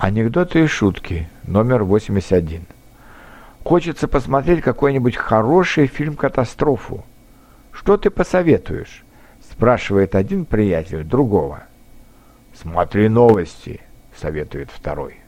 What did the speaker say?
Анекдоты и шутки, номер 81. Хочется посмотреть какой-нибудь хороший фильм-катастрофу. Что ты посоветуешь? Спрашивает один приятель другого. Смотри новости, советует второй.